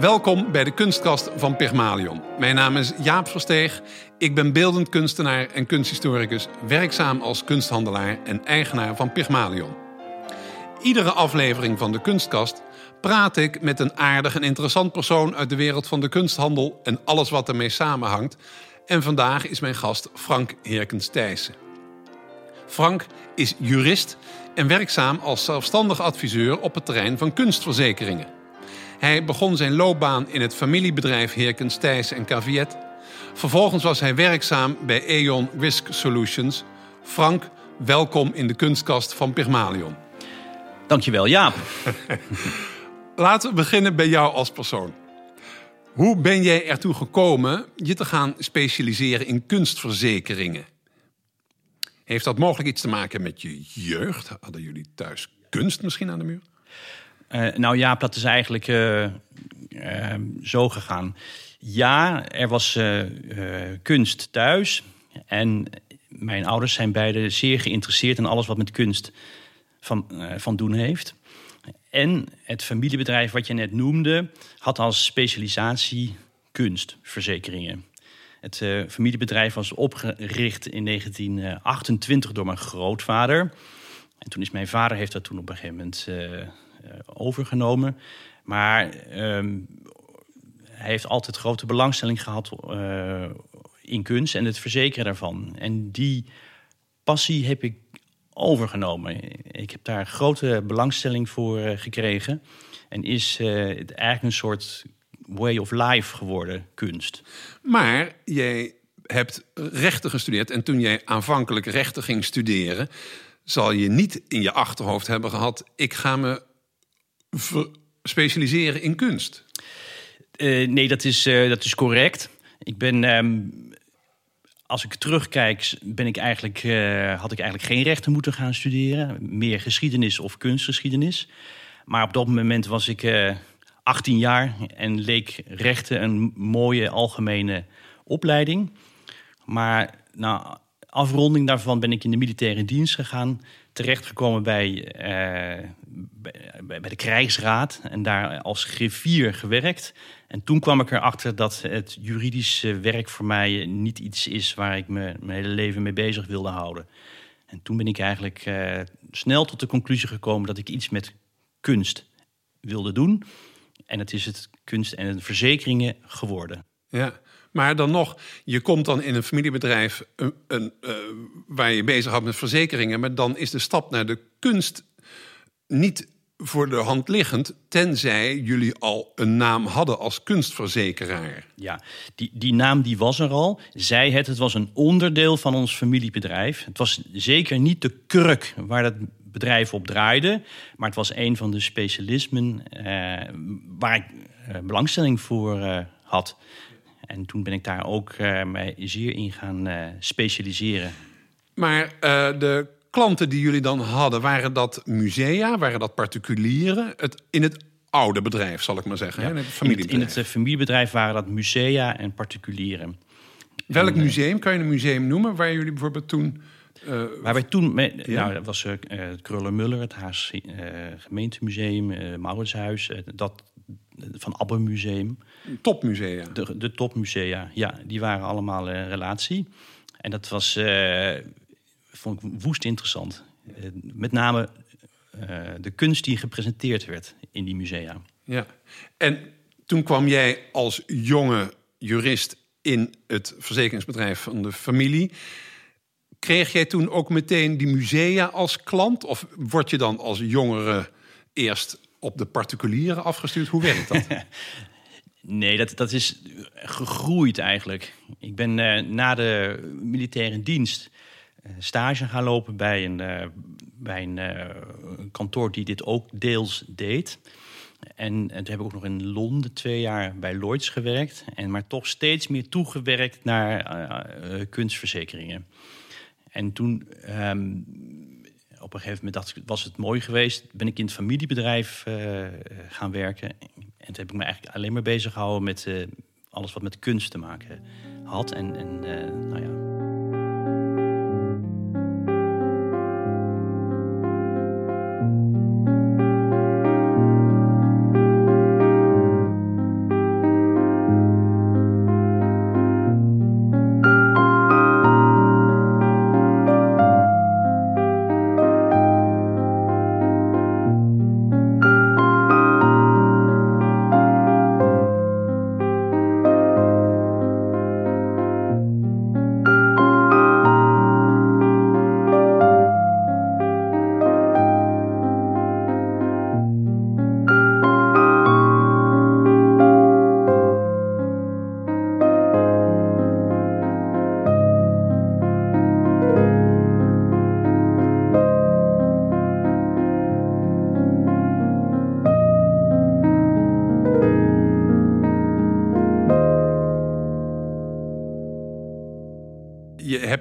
Welkom bij de kunstkast van Pygmalion. Mijn naam is Jaap Versteeg, ik ben beeldend kunstenaar en kunsthistoricus, werkzaam als kunsthandelaar en eigenaar van Pygmalion. Iedere aflevering van de kunstkast praat ik met een aardig en interessant persoon uit de wereld van de kunsthandel en alles wat ermee samenhangt. En vandaag is mijn gast Frank Herkens Thijssen. Frank is jurist en werkzaam als zelfstandig adviseur op het terrein van kunstverzekeringen. Hij begon zijn loopbaan in het familiebedrijf Herkens Thijssen en Caviet. Vervolgens was hij werkzaam bij Aeon Risk Solutions. Frank, welkom in de kunstkast van Pygmalion. Dankjewel, Jaap. Laten we beginnen bij jou als persoon. Hoe ben jij ertoe gekomen je te gaan specialiseren in kunstverzekeringen? Heeft dat mogelijk iets te maken met je jeugd? Hadden jullie thuis kunst misschien aan de muur? Uh, nou ja, dat is eigenlijk uh, uh, zo gegaan. Ja, er was kunst thuis. En mijn ouders zijn beide zeer geïnteresseerd in alles wat met kunst van, van doen heeft. En het familiebedrijf wat je net noemde, had als specialisatie kunstverzekeringen. Het familiebedrijf was opgericht in 1928 door mijn grootvader. En toen is mijn vader heeft dat toen op een gegeven moment overgenomen. Maar um, hij heeft altijd grote belangstelling gehad uh, in kunst en het verzekeren daarvan. En die passie heb ik overgenomen. Ik heb daar grote belangstelling voor uh, gekregen. En is het eigenlijk een soort way of life geworden, kunst. Maar jij hebt rechten gestudeerd. En toen jij aanvankelijk rechten ging studeren, zal je niet in je achterhoofd hebben gehad: ik ga me specialiseren in kunst. Uh, nee, dat is, uh, dat is correct. Ik ben, um, als ik terugkijk, ben ik eigenlijk, uh, had ik eigenlijk geen rechten moeten gaan studeren. Meer geschiedenis of kunstgeschiedenis. Maar op dat moment was ik 18 jaar en leek rechten een mooie algemene opleiding. Maar na afronding daarvan ben ik in de militaire dienst gegaan. Terechtgekomen bij, uh, bij, bij, de krijgsraad en daar als griffier gewerkt. En toen kwam ik erachter dat het juridische werk voor mij niet iets is waar ik me mijn hele leven mee bezig wilde houden. En toen ben ik eigenlijk uh, snel tot de conclusie gekomen dat ik iets met kunst wilde doen. En het is het kunst en verzekeringen geworden. Ja, maar dan nog, je komt dan in een familiebedrijf een, een, uh, waar je bezig houdt met verzekeringen, maar dan is de stap naar de kunst niet voor de hand liggend, tenzij jullie al een naam hadden als kunstverzekeraar. Ja, die, die naam die was er al. Zij het, het was een onderdeel van ons familiebedrijf. Het was zeker niet de kruk waar dat bedrijf op draaide. Maar het was een van de specialismen uh, waar ik uh, belangstelling voor had. En toen ben ik daar ook mij zeer in gaan specialiseren. Maar de klanten die jullie dan hadden, waren dat musea, waren dat particulieren? Het, in het oude bedrijf, zal ik maar zeggen. Ja, in het familiebedrijf. In het, in het familiebedrijf waren dat musea en particulieren. Welk museum kan je een museum noemen waar jullie bijvoorbeeld toen uh, Waar wij toen, met, ja? nou, dat was uh, het Kruller-Muller, het Haas uh, gemeentemuseum, Mauritshuis, dat van Abbe Museum. Topmusea. De, de topmusea, ja, die waren allemaal in relatie. En dat was, vond ik woest interessant. met name de kunst die gepresenteerd werd in die musea. Ja, en toen kwam jij als jonge jurist in het verzekeringsbedrijf van de familie. Kreeg jij toen ook meteen die musea als klant? Of word je dan als jongere eerst op de particulieren afgestuurd? Hoe werkt dat? nee, dat, dat is gegroeid eigenlijk. Ik ben uh, na de militaire dienst uh, stage gaan lopen bij een, uh, bij een kantoor die dit ook deels deed. En, en, toen heb ik ook nog in Londen twee jaar bij Lloyds gewerkt. En maar toch steeds meer toegewerkt naar kunstverzekeringen. En toen, um, op een gegeven moment dacht ik, was het mooi geweest. Ben ik in het familiebedrijf uh, gaan werken. En toen heb ik me eigenlijk alleen maar bezig gehouden met uh, alles wat met kunst te maken had. En, en uh, nou ja.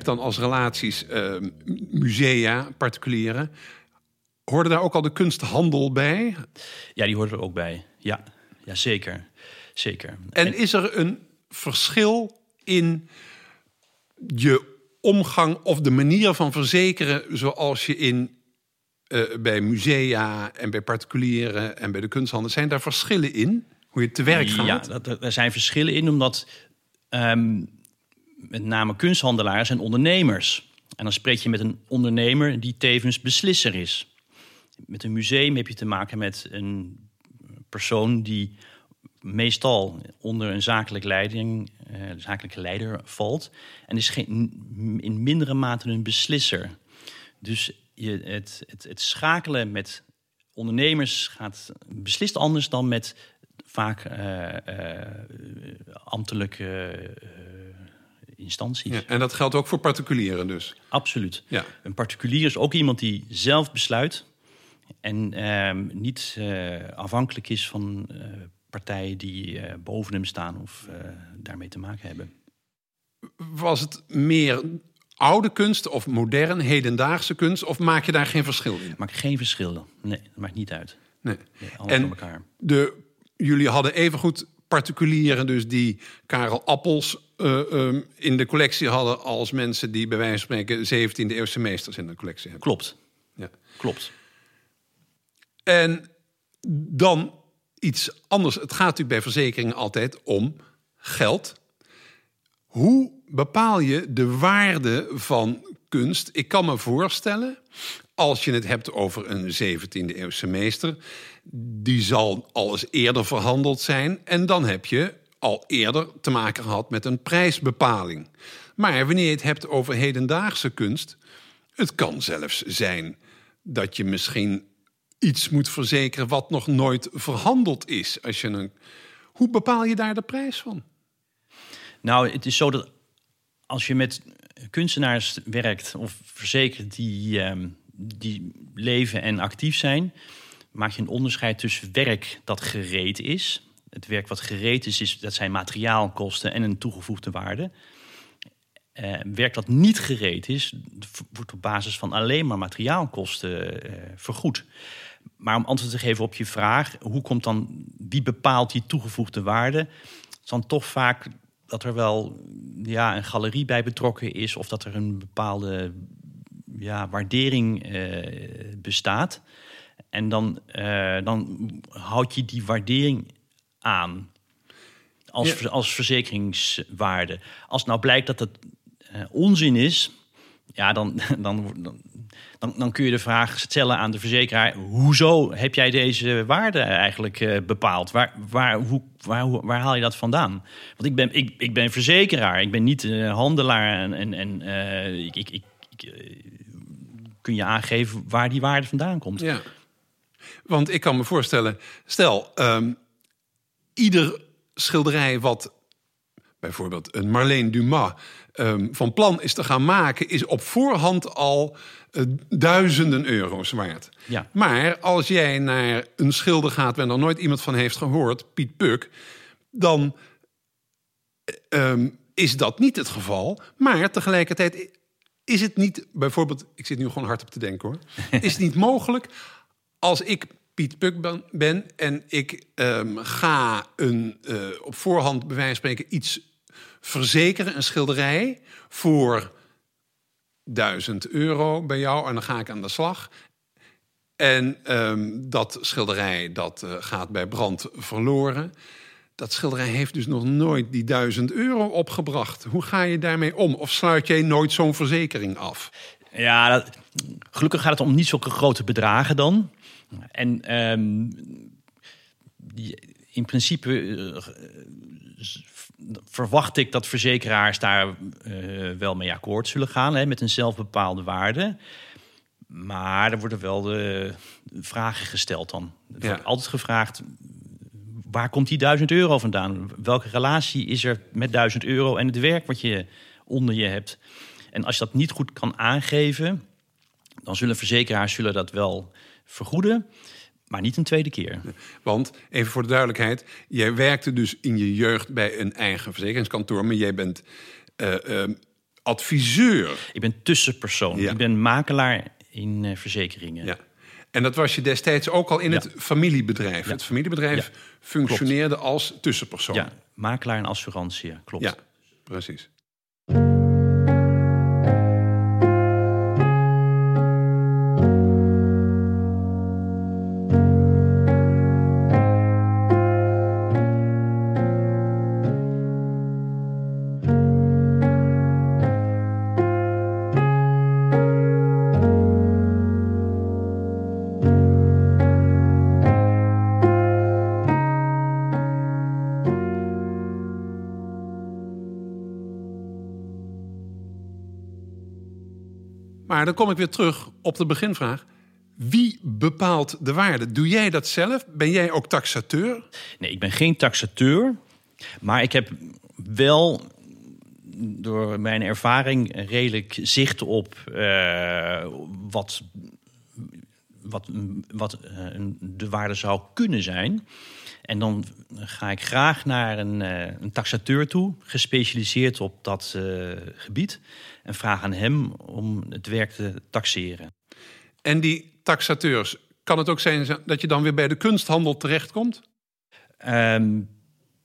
Hebt dan als relaties uh, musea, particulieren. Hoorde daar ook al de kunsthandel bij? Ja, die hoort er ook bij. Ja, ja zeker. zeker. En is er een verschil in je omgang of de manier van verzekeren zoals je in uh, bij musea en bij particulieren en bij de kunsthandel zijn daar verschillen in hoe je te werk gaat? Ja, er zijn verschillen in omdat um, met name kunsthandelaars en ondernemers. En dan spreek je met een ondernemer die tevens beslisser is. Met een museum heb je te maken met een persoon die meestal onder een zakelijk leiding, uh, zakelijke leider valt. En is geen, in mindere mate een beslisser. Dus je, het, het, het schakelen met ondernemers gaat beslist anders dan met vaak uh, uh, ambtelijke instanties. Ja, en dat geldt ook voor particulieren dus? Absoluut. Ja. Een particulier is ook iemand die zelf besluit en ehm, niet afhankelijk is van partijen die boven hem staan of daarmee te maken hebben. Was het meer oude kunst of modern, hedendaagse kunst? Of maak je daar geen verschil in? Maak geen verschil. Nee, dat maakt niet uit. Nee. nee en elkaar. De, jullie hadden evengoed particulieren dus die Karel Appels uh, um, in de collectie hadden... als mensen die bij wijze van spreken 17e eeuwse meesters in de collectie hebben. Klopt. Ja. Klopt. En dan iets anders. Het gaat natuurlijk bij verzekeringen altijd om geld. Hoe bepaal je de waarde van kunst? Ik kan me voorstellen, als je het hebt over een 17e eeuwse meester, die zal al eens eerder verhandeld zijn. En dan heb je al eerder te maken gehad met een prijsbepaling. Maar wanneer je het hebt over hedendaagse kunst, het kan zelfs zijn dat je misschien iets moet verzekeren wat nog nooit verhandeld is. Als je een... Hoe bepaal je daar de prijs van? Nou, het is zo dat als je met kunstenaars werkt of verzekert die, ehm, die leven en actief zijn, maak je een onderscheid tussen werk dat gereed is. Het werk wat gereed is, is dat zijn materiaalkosten en een toegevoegde waarde. Uh, werk dat niet gereed is, wordt op basis van alleen maar materiaalkosten uh, vergoed. Maar om antwoord te geven op je vraag, hoe komt dan, wie bepaalt die toegevoegde waarde? Het is dan toch vaak dat er wel ja, een galerie bij betrokken is of dat er een bepaalde ja, waardering uh, bestaat. En dan, uh, dan houd je die waardering aan als, als verzekeringswaarde. Als nou blijkt dat het uh, onzin is, ja, dan, dan, dan, dan, dan kun je de vraag stellen aan de verzekeraar: hoezo heb jij deze waarde eigenlijk uh, bepaald? Waar, waar, hoe, waar, waar haal je dat vandaan? Want ik ben, ik, ik ben verzekeraar, ik ben niet uh, handelaar en, en, en uh, ik, ik, ik, kun je aangeven waar die waarde vandaan komt. Ja. Want ik kan me voorstellen, stel, um, ieder schilderij wat bijvoorbeeld een Marlene Dumas um, van plan is te gaan maken, is op voorhand al uh, duizenden euro's waard. Ja. Maar als jij naar een schilder gaat waar er nooit iemand van heeft gehoord, Piet Puk, dan um, is dat niet het geval. Maar tegelijkertijd is het niet, bijvoorbeeld, ik zit nu gewoon hard op te denken hoor, is het niet mogelijk als ik Piet Puk ben, en ik um, ga een, uh, op voorhand bij wijze van spreken iets verzekeren, een schilderij, voor 1000 euro bij jou en dan ga ik aan de slag. En um, dat schilderij dat uh, gaat bij brand verloren. Dat schilderij heeft dus nog nooit die 1000 euro opgebracht. Hoe ga je daarmee om? Of sluit jij nooit zo'n verzekering af? Ja, dat, gelukkig gaat het om niet zulke grote bedragen dan. En um, in principe uh, verwacht ik dat verzekeraars daar uh, wel mee akkoord zullen gaan, hè, met een zelfbepaalde waarde. Maar er worden wel de vragen gesteld dan. Er wordt altijd gevraagd, waar komt die duizend euro vandaan? Welke relatie is er met duizend euro en het werk wat je onder je hebt? En als je dat niet goed kan aangeven, dan zullen verzekeraars zullen dat wel vergoeden. Maar niet een tweede keer. Want, even voor de duidelijkheid, jij werkte dus in je jeugd bij een eigen verzekeringskantoor, maar jij bent uh, uh, adviseur. Ik ben tussenpersoon. Ja. Ik ben makelaar in eh, verzekeringen. Ja. En dat was je destijds ook al in Ja. het familiebedrijf. Ja. Het familiebedrijf functioneerde als tussenpersoon. Ja, makelaar en assurantie, klopt. Ja, precies. Maar dan kom ik weer terug op de beginvraag. Wie bepaalt de waarde? Doe jij dat zelf? Ben jij ook taxateur? Nee, ik ben geen taxateur. Maar ik heb wel door mijn ervaring redelijk zicht op eh, wat, wat, wat eh, de waarde zou kunnen zijn. En dan ga ik graag naar een, eh, een taxateur toe, gespecialiseerd op dat eh, gebied. En vraag aan hem om het werk te taxeren. En die taxateurs, kan het ook zijn dat je dan weer bij de kunsthandel terechtkomt? Ehm,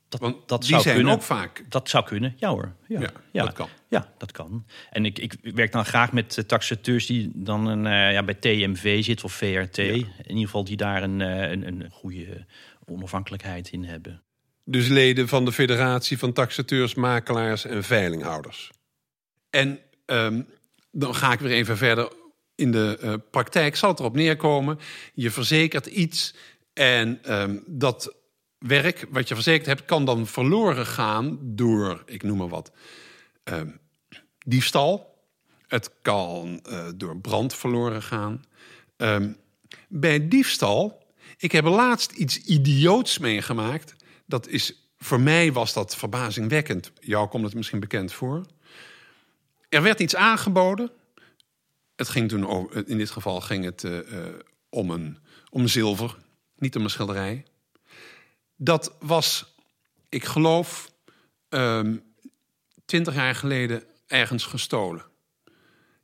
dat, Want dat die zou zijn kunnen. ook vaak. Dat zou kunnen, ja hoor. Ja, Ja, dat kan. Ja, dat kan. En ik, ik werk dan graag met eh, taxateurs die dan een, ja, bij TMV zitten of VRT. In ieder geval die daar een, een, een goede onafhankelijkheid in hebben. Dus leden van de Federatie van Taxateurs, Makelaars en Veilinghouders. En ehm, dan ga ik weer even verder in de eh, praktijk. Zal het erop neerkomen, je verzekert iets en ehm, dat werk wat je verzekerd hebt... kan dan verloren gaan door, ik noem maar wat, ehm, diefstal. Het kan eh, door brand verloren gaan. Bij diefstal, ik heb laatst iets idioots meegemaakt. Dat is, voor mij was dat verbazingwekkend. Jou komt het misschien bekend voor. Er werd iets aangeboden. Het ging toen over, in dit geval ging het eh, eh, om, een, om zilver, niet om een schilderij. Dat was, ik geloof, ehm, twintig jaar geleden ergens gestolen.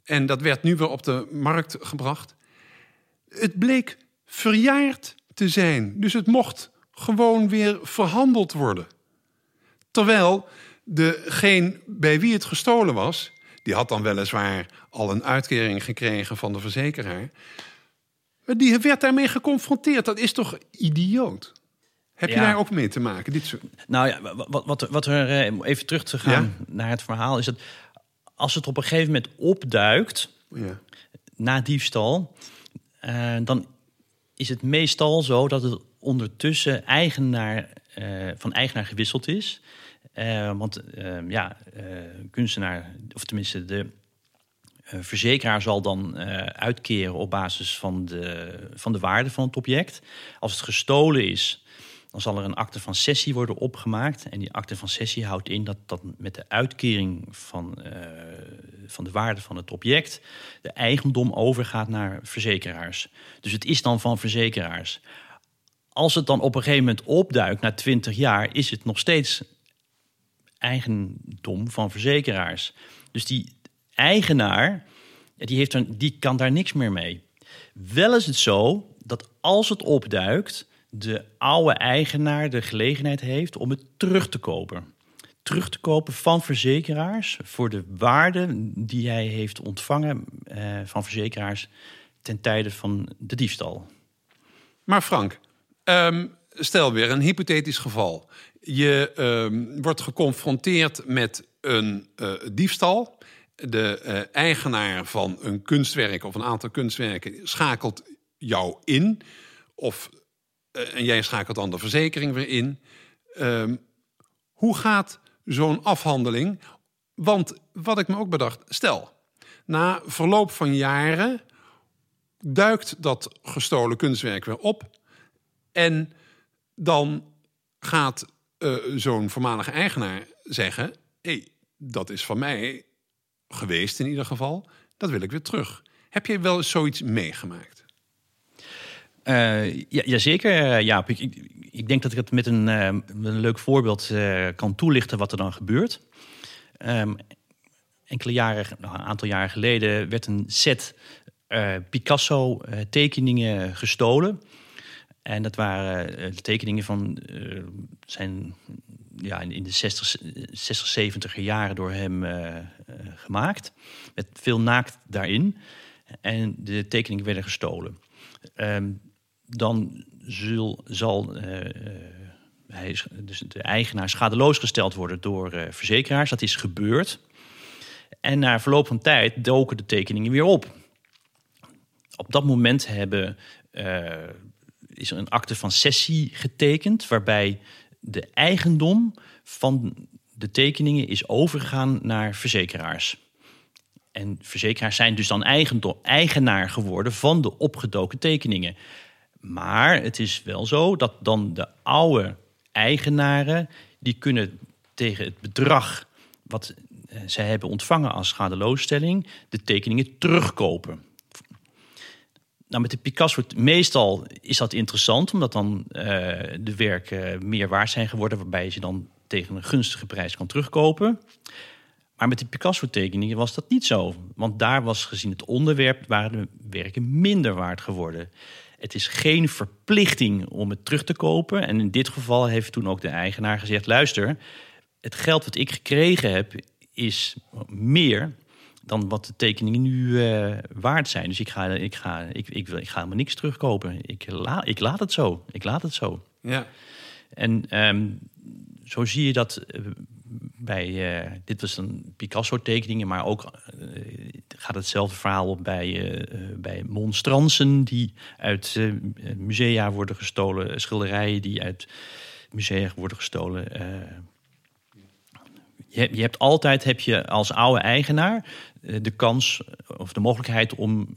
En dat werd nu weer op de markt gebracht. Het bleek verjaard te zijn. Dus het mocht gewoon weer verhandeld worden. Terwijl degene bij wie het gestolen was... die had dan weliswaar al een uitkering gekregen van de verzekeraar... maar die werd daarmee geconfronteerd. Dat is toch idioot? Heb je Ja. daar ook mee te maken? Dit soort... Nou ja, wa- wat, wat, wat er eh, om even terug te gaan Ja. naar het verhaal is dat als het op een gegeven moment opduikt Ja. na diefstal, eh, dan is het meestal zo dat het ondertussen eigenaar, eh, van eigenaar gewisseld is. Eh, want eh, ja, eh, kunstenaar, of tenminste de verzekeraar zal dan uitkeren op basis van de, van de waarde van het object. Als het gestolen is, dan zal er een akte van cessie worden opgemaakt. En die akte van cessie houdt in dat, dat met de uitkering van, van de waarde van het object de eigendom overgaat naar verzekeraars. Dus het is dan van verzekeraars. Als het dan op een gegeven moment opduikt na 20 jaar, is het nog steeds eigendom van verzekeraars. Dus die eigenaar, die, heeft er, die kan daar niks meer mee. Wel is het zo dat als het opduikt, de oude eigenaar de gelegenheid heeft om het terug te kopen. Terug te kopen van verzekeraars voor de waarde die hij heeft ontvangen eh, van verzekeraars ten tijde van de diefstal. Maar Frank, ehm, stel weer een hypothetisch geval. Je ehm, wordt geconfronteerd met een eh, diefstal. De eh, eigenaar van een kunstwerk of een aantal kunstwerken schakelt jou in. Of, en jij schakelt dan de verzekering weer in. Ehm, hoe gaat zo'n afhandeling? Want wat ik me ook bedacht, stel, na verloop van jaren duikt dat gestolen kunstwerk weer op. En dan gaat eh, zo'n voormalige eigenaar zeggen: hey, dat is van mij geweest in ieder geval. Dat wil ik weer terug. Heb je wel zoiets meegemaakt? Eh, ja, jazeker, eh, Jaap. Ik, ik, ik denk dat ik het met een, eh, een leuk voorbeeld kan toelichten wat er dan gebeurt. Ehm, enkele jaren, nou, een aantal jaren geleden, werd een set Picasso-tekeningen gestolen. En dat waren tekeningen van zijn ja, in de 60, 60 70 jaren door hem gemaakt. Met veel naakt daarin. En de tekeningen werden gestolen. Ehm, dan zul, zal hij dus de eigenaar schadeloos gesteld worden door uh, verzekeraars. Dat is gebeurd. En na verloop van tijd doken de tekeningen weer op. Op dat moment hebben, is er een akte van cessie getekend, waarbij de eigendom van de tekeningen is overgegaan naar verzekeraars. En verzekeraars zijn dus dan eigenaar geworden van de opgedoken tekeningen. Maar het is wel zo dat dan de oude eigenaren die kunnen tegen het bedrag wat eh, zij hebben ontvangen als schadeloosstelling de tekeningen terugkopen. Nou, met de Picasso, meestal is dat interessant, omdat dan uh, de werken meer waard zijn geworden, waarbij je ze dan tegen een gunstige prijs kan terugkopen. Maar met de Picasso-tekeningen was dat niet zo. Want daar was gezien het onderwerp, waren de werken minder waard geworden. Het is geen verplichting om het terug te kopen. En in dit geval heeft toen ook de eigenaar gezegd: luister, het geld wat ik gekregen heb is meer dan wat de tekeningen nu uh, waard zijn. Dus ik ga, ik ga, ik, ik, wil, ik ga helemaal niks terugkopen. Ik, la, ik laat het zo. Ik laat het zo. Ja. En um, zo zie je dat eh, bij, uh, dit was een Picasso-tekeningen, maar ook uh, gaat hetzelfde verhaal op bij, uh, bij monstransen die uit musea worden gestolen, schilderijen die uit musea worden gestolen. Je, je, hebt altijd heb je als oude eigenaar de kans of de mogelijkheid om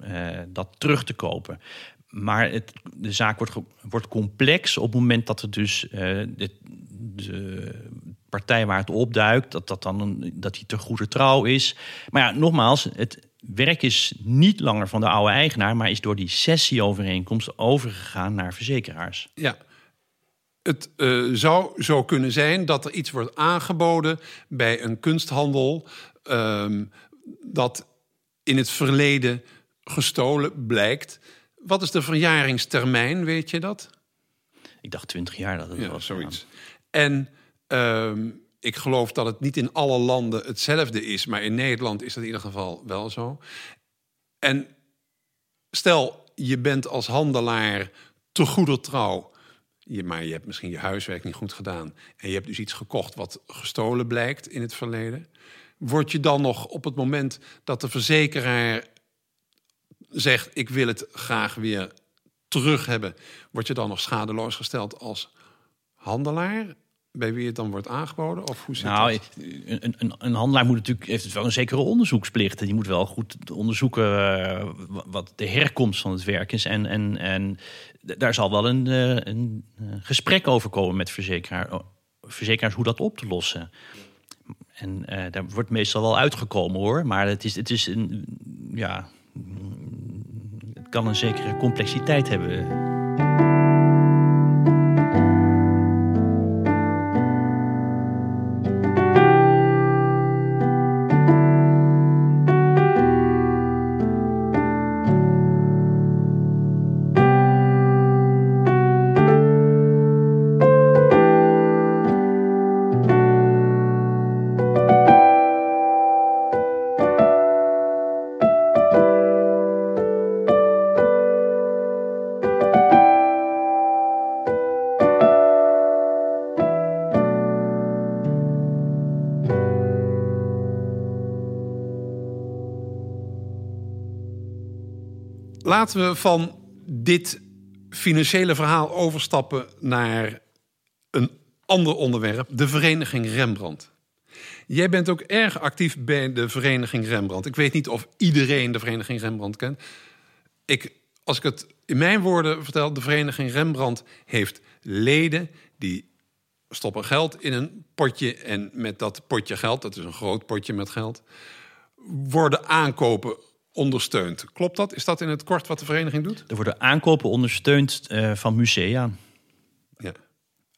dat terug te kopen. Maar het, de zaak wordt, wordt complex op het moment dat er dus de, de partij waar het opduikt, dat, dat, dan een, dat die te goede trouw is. Maar ja, nogmaals, het werk is niet langer van de oude eigenaar, maar is door die sessieovereenkomst overgegaan naar verzekeraars. Ja. Het uh, zou zo kunnen zijn dat er iets wordt aangeboden bij een kunsthandel uh, dat in het verleden gestolen blijkt. Wat is de verjaringstermijn, weet je dat? Ik dacht 20 jaar dat het ja, was. Zoiets. En um, ik geloof dat het niet in alle landen hetzelfde is, maar in Nederland is dat in ieder geval wel zo. En stel, je bent als handelaar te goeder trouw, maar je hebt misschien je huiswerk niet goed gedaan en je hebt dus iets gekocht wat gestolen blijkt in het verleden. Word je dan nog op het moment dat de verzekeraar zegt: Ik wil het graag weer terug hebben, word je dan nog schadeloos gesteld als handelaar? Bij wie het dan wordt aangeboden? Of hoe zit nou, een, een, een, handelaar moet natuurlijk, heeft het wel een zekere onderzoeksplicht. Die moet wel goed onderzoeken uh, wat de herkomst van het werk is. En, en, en daar zal wel een, uh, een gesprek over komen met verzekeraar, verzekeraars hoe dat op te lossen. En uh, daar wordt meestal wel uitgekomen hoor. Maar het is, het is een. Ja. Het kan een zekere complexiteit hebben. Laten we van dit financiële verhaal overstappen naar een ander onderwerp, de Vereniging Rembrandt. Jij bent ook erg actief bij de Vereniging Rembrandt. Ik weet niet of iedereen de Vereniging Rembrandt kent. Ik, als ik het in mijn woorden vertel, de Vereniging Rembrandt heeft leden die stoppen geld in een potje en met dat potje geld, dat is een groot potje met geld, worden aankopen ondersteund. Klopt dat? Is dat in het kort wat de vereniging doet? Er worden aankopen ondersteund uh, van musea.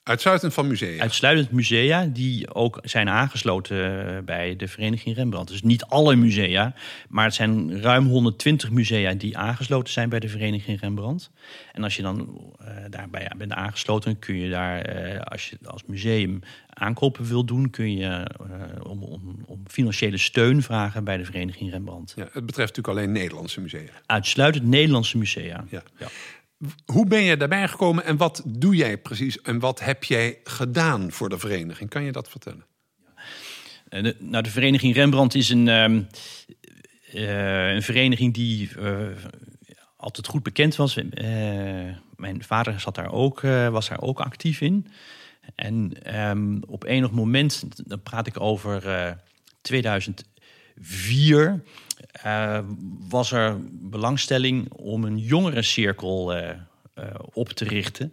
Uitsluitend van musea? Uitsluitend musea die ook zijn aangesloten eh, bij de Vereniging Rembrandt. Dus niet alle musea, maar het zijn ruim 120 musea die aangesloten zijn bij de Vereniging Rembrandt. En als je dan uh, daarbij bent aangesloten, kun je daar, uh, als je als museum aankopen wil doen, kun je om, om, om, financiële steun vragen bij de Vereniging Rembrandt. Ja, het betreft natuurlijk alleen Nederlandse musea. Uitsluitend Nederlandse musea. Ja. ja. Hoe ben je daarbij gekomen en wat doe jij precies? En wat heb jij gedaan voor de vereniging? Kan je dat vertellen? De, nou, de vereniging Rembrandt is een, um, uh, een vereniging die uh, altijd goed bekend was. Mijn vader zat daar ook, was daar ook actief in. En um, op enig moment, dan praat ik over 2004 uh, was er belangstelling om een jongerencirkel uh, uh, op te richten.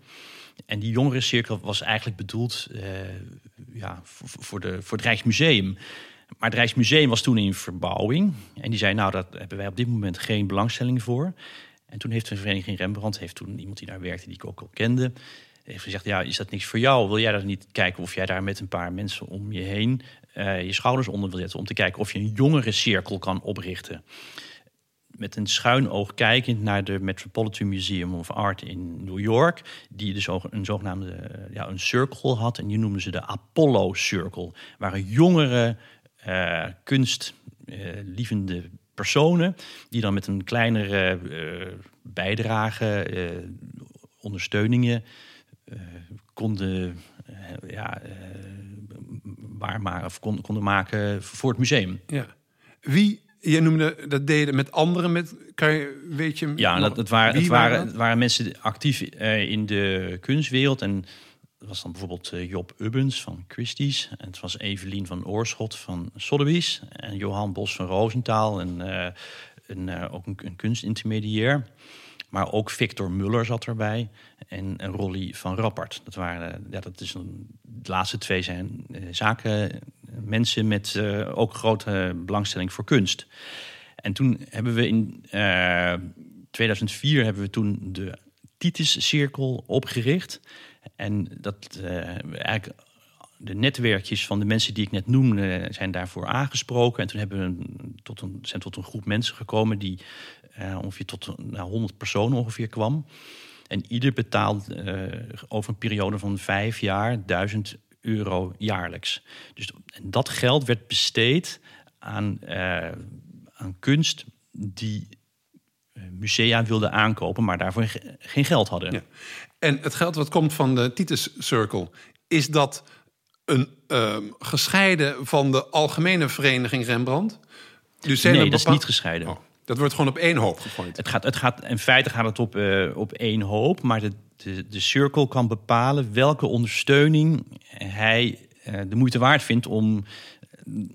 En die jongerencirkel was eigenlijk bedoeld ja, voor, voor, de, voor het Rijksmuseum. Maar het Rijksmuseum was toen in verbouwing. En die zei, nou, daar hebben wij op dit moment geen belangstelling voor. En toen heeft de vereniging Rembrandt, heeft toen iemand die daar werkte, die ik ook al kende, heeft gezegd, ja, is dat niks voor jou? Wil jij dat niet kijken of jij daar met een paar mensen om je heen uh, je schouders onder wil zetten om te kijken of je een jongere cirkel kan oprichten? Met een schuin oog kijkend naar de Metropolitan Museum of Art in New York, die dus een zogenaamde eh, ja, een circle had. En die noemden ze de Apollo Circle. Waren jongere uh, kunstlievende personen die dan met een kleinere bijdrage, ondersteuningen uh, konden, uh, ja, uh, waarmaken of kon, konden maken voor het museum. Ja. Wie, je noemde dat deden met anderen, met, kan je, weet je... Ja, dat, het, waren, het, waren, het waren mensen actief in de kunstwereld en dat was dan bijvoorbeeld Job Ubbens van Christie's. En het was Evelien van Oorschot van Sotheby's. En Johan Bos van Roosentaal. En een, ook een, een kunstintermediair. Maar ook Victor Muller zat erbij en, en Rolly van Rappert. Dat, waren, ja, dat is een, de laatste twee zijn uh, zaken, eh, mensen met uh, ook grote belangstelling voor kunst. En toen hebben we in uh, 2004 hebben we toen de Titus Cirkel opgericht. En dat eigenlijk de netwerkjes van de mensen die ik net noemde zijn daarvoor aangesproken. En toen hebben we tot een, zijn tot een groep mensen gekomen die uh, ongeveer tot nou, 100 personen ongeveer kwam. En ieder betaalt uh, over een periode van vijf jaar 1000 euro jaarlijks. Dus en dat geld werd besteed aan, uh, aan kunst die musea wilden aankopen, maar daarvoor geen geld hadden. Ja. En het geld wat komt van de Titus Circle, is dat een uh, gescheiden van de algemene vereniging Rembrandt? Dus nee, dat is niet gescheiden. Oh. Dat wordt gewoon op één hoop gegooid. Het gaat, het gaat, in feite gaat het op, uh, op één hoop, maar de, de, de cirkel kan bepalen welke ondersteuning hij uh, de moeite waard vindt om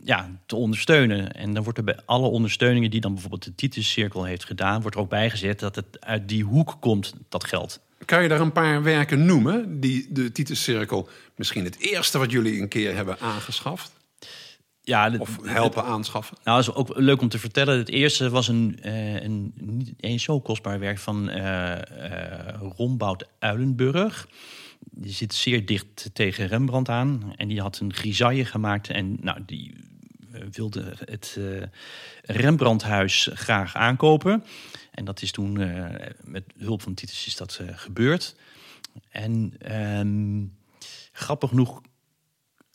ja, te ondersteunen. En dan wordt er bij alle ondersteuningen die dan bijvoorbeeld de Titus Cirkel heeft gedaan, wordt er ook bijgezet dat het uit die hoek komt, dat geld. Kan je daar een paar werken noemen, die de Titus Cirkel, misschien het eerste wat jullie een keer hebben aangeschaft? Ja, of helpen aanschaffen? Nou, dat is ook leuk om te vertellen. Het eerste was een, uh, een niet eens zo kostbaar werk van uh, uh, Rombout Uilenburg. Die zit zeer dicht tegen Rembrandt aan. En die had een grisaille gemaakt. En nou, die wilde het Rembrandthuis graag aankopen. En dat is toen met hulp van Titus is dat gebeurd. En um, grappig genoeg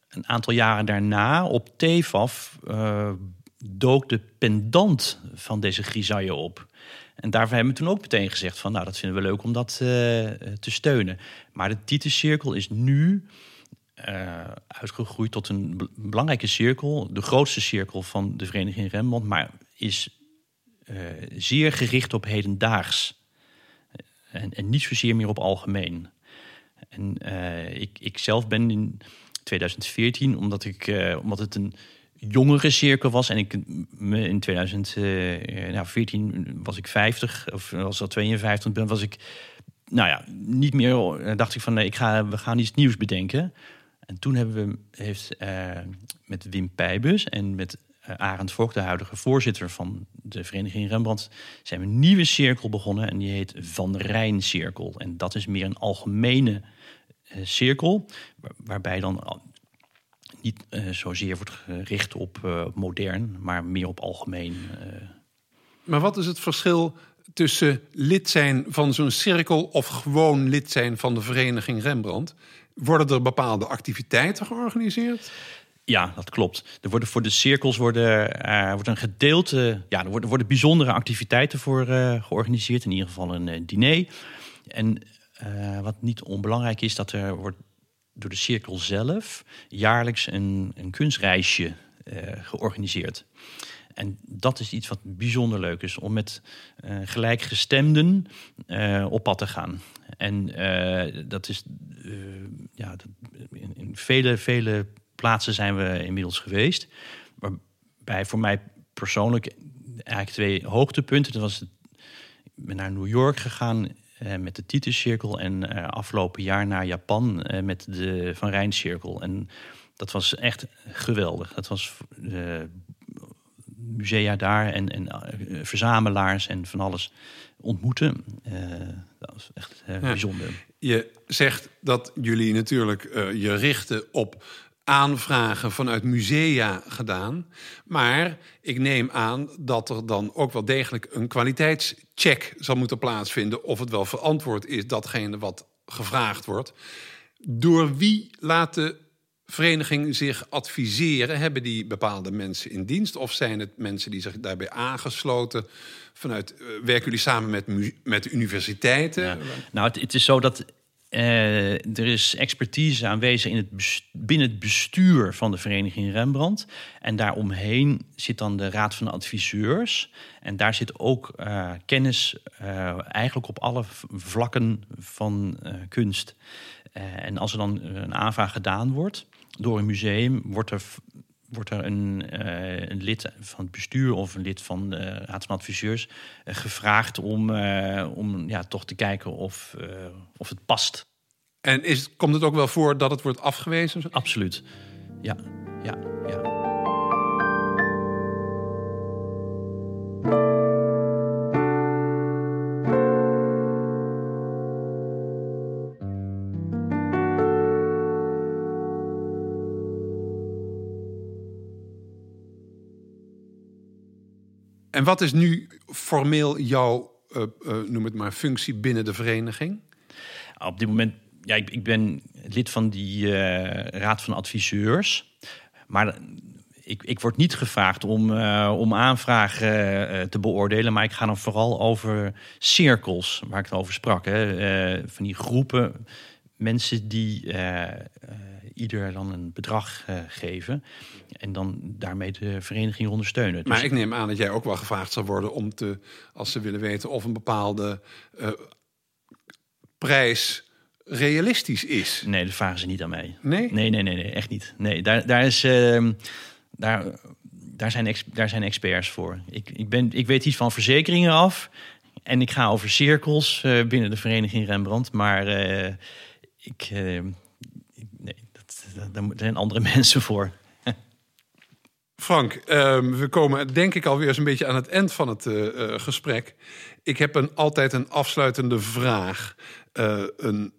een aantal jaren daarna op TEFAF uh, dook de pendant van deze grisaille op. En daarvoor hebben we toen ook meteen gezegd van... nou, dat vinden we leuk om dat uh, te steunen. Maar de Tituscirkel is nu uh, uitgegroeid tot een belangrijke cirkel. De grootste cirkel van de Vereniging Rembrandt. Maar is zeer gericht op hedendaags. En, en niet zozeer meer op algemeen. En ik, ik zelf ben in 2014, omdat, ik, uh, omdat het een jongere cirkel was. En ik in 2014 nou, was ik 50, of was dat 52, ben was ik, nou ja, niet meer. Eh, dacht ik van nee, ik ga, we gaan iets nieuws bedenken. En toen hebben we heeft uh, met Wim Pijbus en met uh, Arend Vogt, de huidige voorzitter van de Vereniging Rembrandt, zijn we een nieuwe cirkel begonnen en die heet Van Rijn Cirkel. En dat is meer een algemene cirkel, waarbij dan niet zozeer wordt gericht op modern, maar meer op algemeen. Maar wat is het verschil tussen lid zijn van zo'n cirkel of gewoon lid zijn van de vereniging Rembrandt? Worden er bepaalde activiteiten georganiseerd? Ja, dat klopt. Er worden voor de cirkels worden, uh, wordt een gedeelte. Ja, er worden, worden bijzondere activiteiten voor uh, georganiseerd. In ieder geval een uh, diner. En wat niet onbelangrijk is, dat er wordt door de cirkel zelf jaarlijks een, een kunstreisje georganiseerd. En dat is iets wat bijzonder leuk is, om met uh, gelijkgestemden op pad te gaan. En dat is, ja, in, in, vele, vele plaatsen zijn we inmiddels geweest. Waarbij voor mij persoonlijk eigenlijk twee hoogtepunten. Dat was ik ben naar New York gegaan met de Titus Cirkel en afgelopen jaar naar Japan met de Van Rijn Cirkel. En dat was echt geweldig. Dat was musea daar en, en uh, verzamelaars en van alles ontmoeten. Uh, dat is echt uh, ja. bijzonder. Je zegt dat jullie natuurlijk je richten op aanvragen vanuit musea gedaan. Maar ik neem aan dat er dan ook wel degelijk een kwaliteitscheck zal moeten plaatsvinden. of het wel verantwoord is datgene wat gevraagd wordt. Door wie laten vereniging zich adviseren? Hebben die bepaalde mensen in dienst? Of zijn het mensen die zich daarbij aangesloten? Vanuit, uh, werken jullie samen met, met de universiteiten? Nou, het, is zo dat uh, er is expertise aanwezig in het binnen het bestuur van de vereniging Rembrandt. En daaromheen zit dan de raad van adviseurs. En daar zit ook uh, kennis eigenlijk op alle vlakken van kunst. en als er dan een aanvraag gedaan wordt door een museum wordt er, wordt er een, uh, een lid van het bestuur of een lid van de Raad van Adviseurs uh, gevraagd om, uh, om ja, toch te kijken of, of het past. En is, komt het ook wel voor dat het wordt afgewezen? Absoluut. Ja, ja, ja. Wat is nu formeel jouw, uh, uh, noem het maar, functie binnen de vereniging? Op dit moment, ja, ik, ik ben lid van die uh, raad van adviseurs. Maar ik, ik word niet gevraagd om, om aanvragen te beoordelen. Maar ik ga dan vooral over cirkels, waar ik het over sprak. Hè. van die groepen mensen die ieder dan een bedrag uh, geven. En dan daarmee de vereniging ondersteunen. Maar dus ik neem aan dat jij ook wel gevraagd zal worden om te, als ze willen weten of een bepaalde uh, prijs realistisch is. Nee, dat vragen ze niet aan mij. Nee? Nee, nee, nee, nee echt niet. Nee, daar, daar is. Uh, daar, daar, zijn ex, daar zijn experts voor. Ik, ik, ben, ik weet iets van verzekeringen af. En ik ga over cirkels uh, binnen de vereniging Rembrandt. Maar uh, ik, uh, daar zijn andere mensen voor. Frank, uh, we komen denk ik alweer eens een beetje aan het eind van het uh, uh, gesprek. Ik heb een, altijd een afsluitende vraag. Een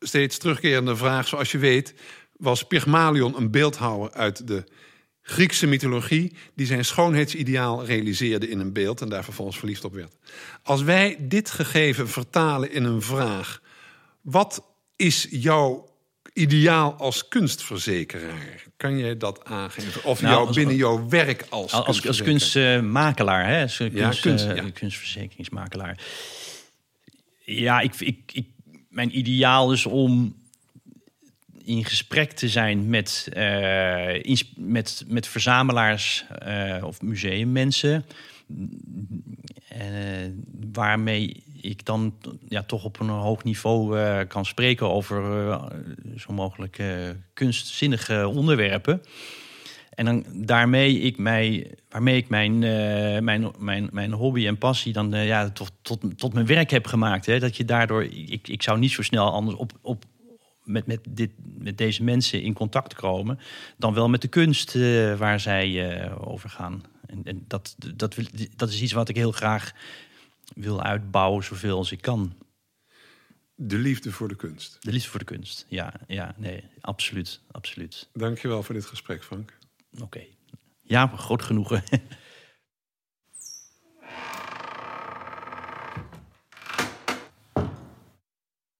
steeds terugkerende vraag. Zoals je weet was Pygmalion een beeldhouwer uit de Griekse mythologie... die zijn schoonheidsideaal realiseerde in een beeld... en daar vervolgens verliefd op werd. Als wij dit gegeven vertalen in een vraag... wat is jouw ideaal als kunstverzekeraar? Kan jij dat aangeven? Of nou, jou, binnen jouw werk als Als, als kunstmakelaar, hè? Als kunst, ja, kunst, ja. kunstverzekeringsmakelaar. Ja, ik, ik, ik, mijn ideaal is om in gesprek te zijn met, uh, met, met verzamelaars uh, of museummensen. Uh, waarmee ik dan ja, toch op een hoog niveau uh, kan spreken over uh, zo mogelijk uh, kunstzinnige onderwerpen. En dan daarmee ik mij, waarmee ik mijn, mijn, mijn, mijn hobby en passie dan ja, tot, tot, tot mijn werk heb gemaakt. Hè. Dat je daardoor, ik, ik zou niet zo snel anders op, op, met, met, dit, met deze mensen in contact komen, dan wel met de kunst waar zij over gaan. En, en dat, dat, dat is iets wat ik heel graag wil uitbouwen zoveel als ik kan. De liefde voor de kunst. De liefde voor de kunst, ja, ja, nee, absoluut, absoluut. Dankjewel voor dit gesprek, Frank. Oké. Ja, groot genoegen.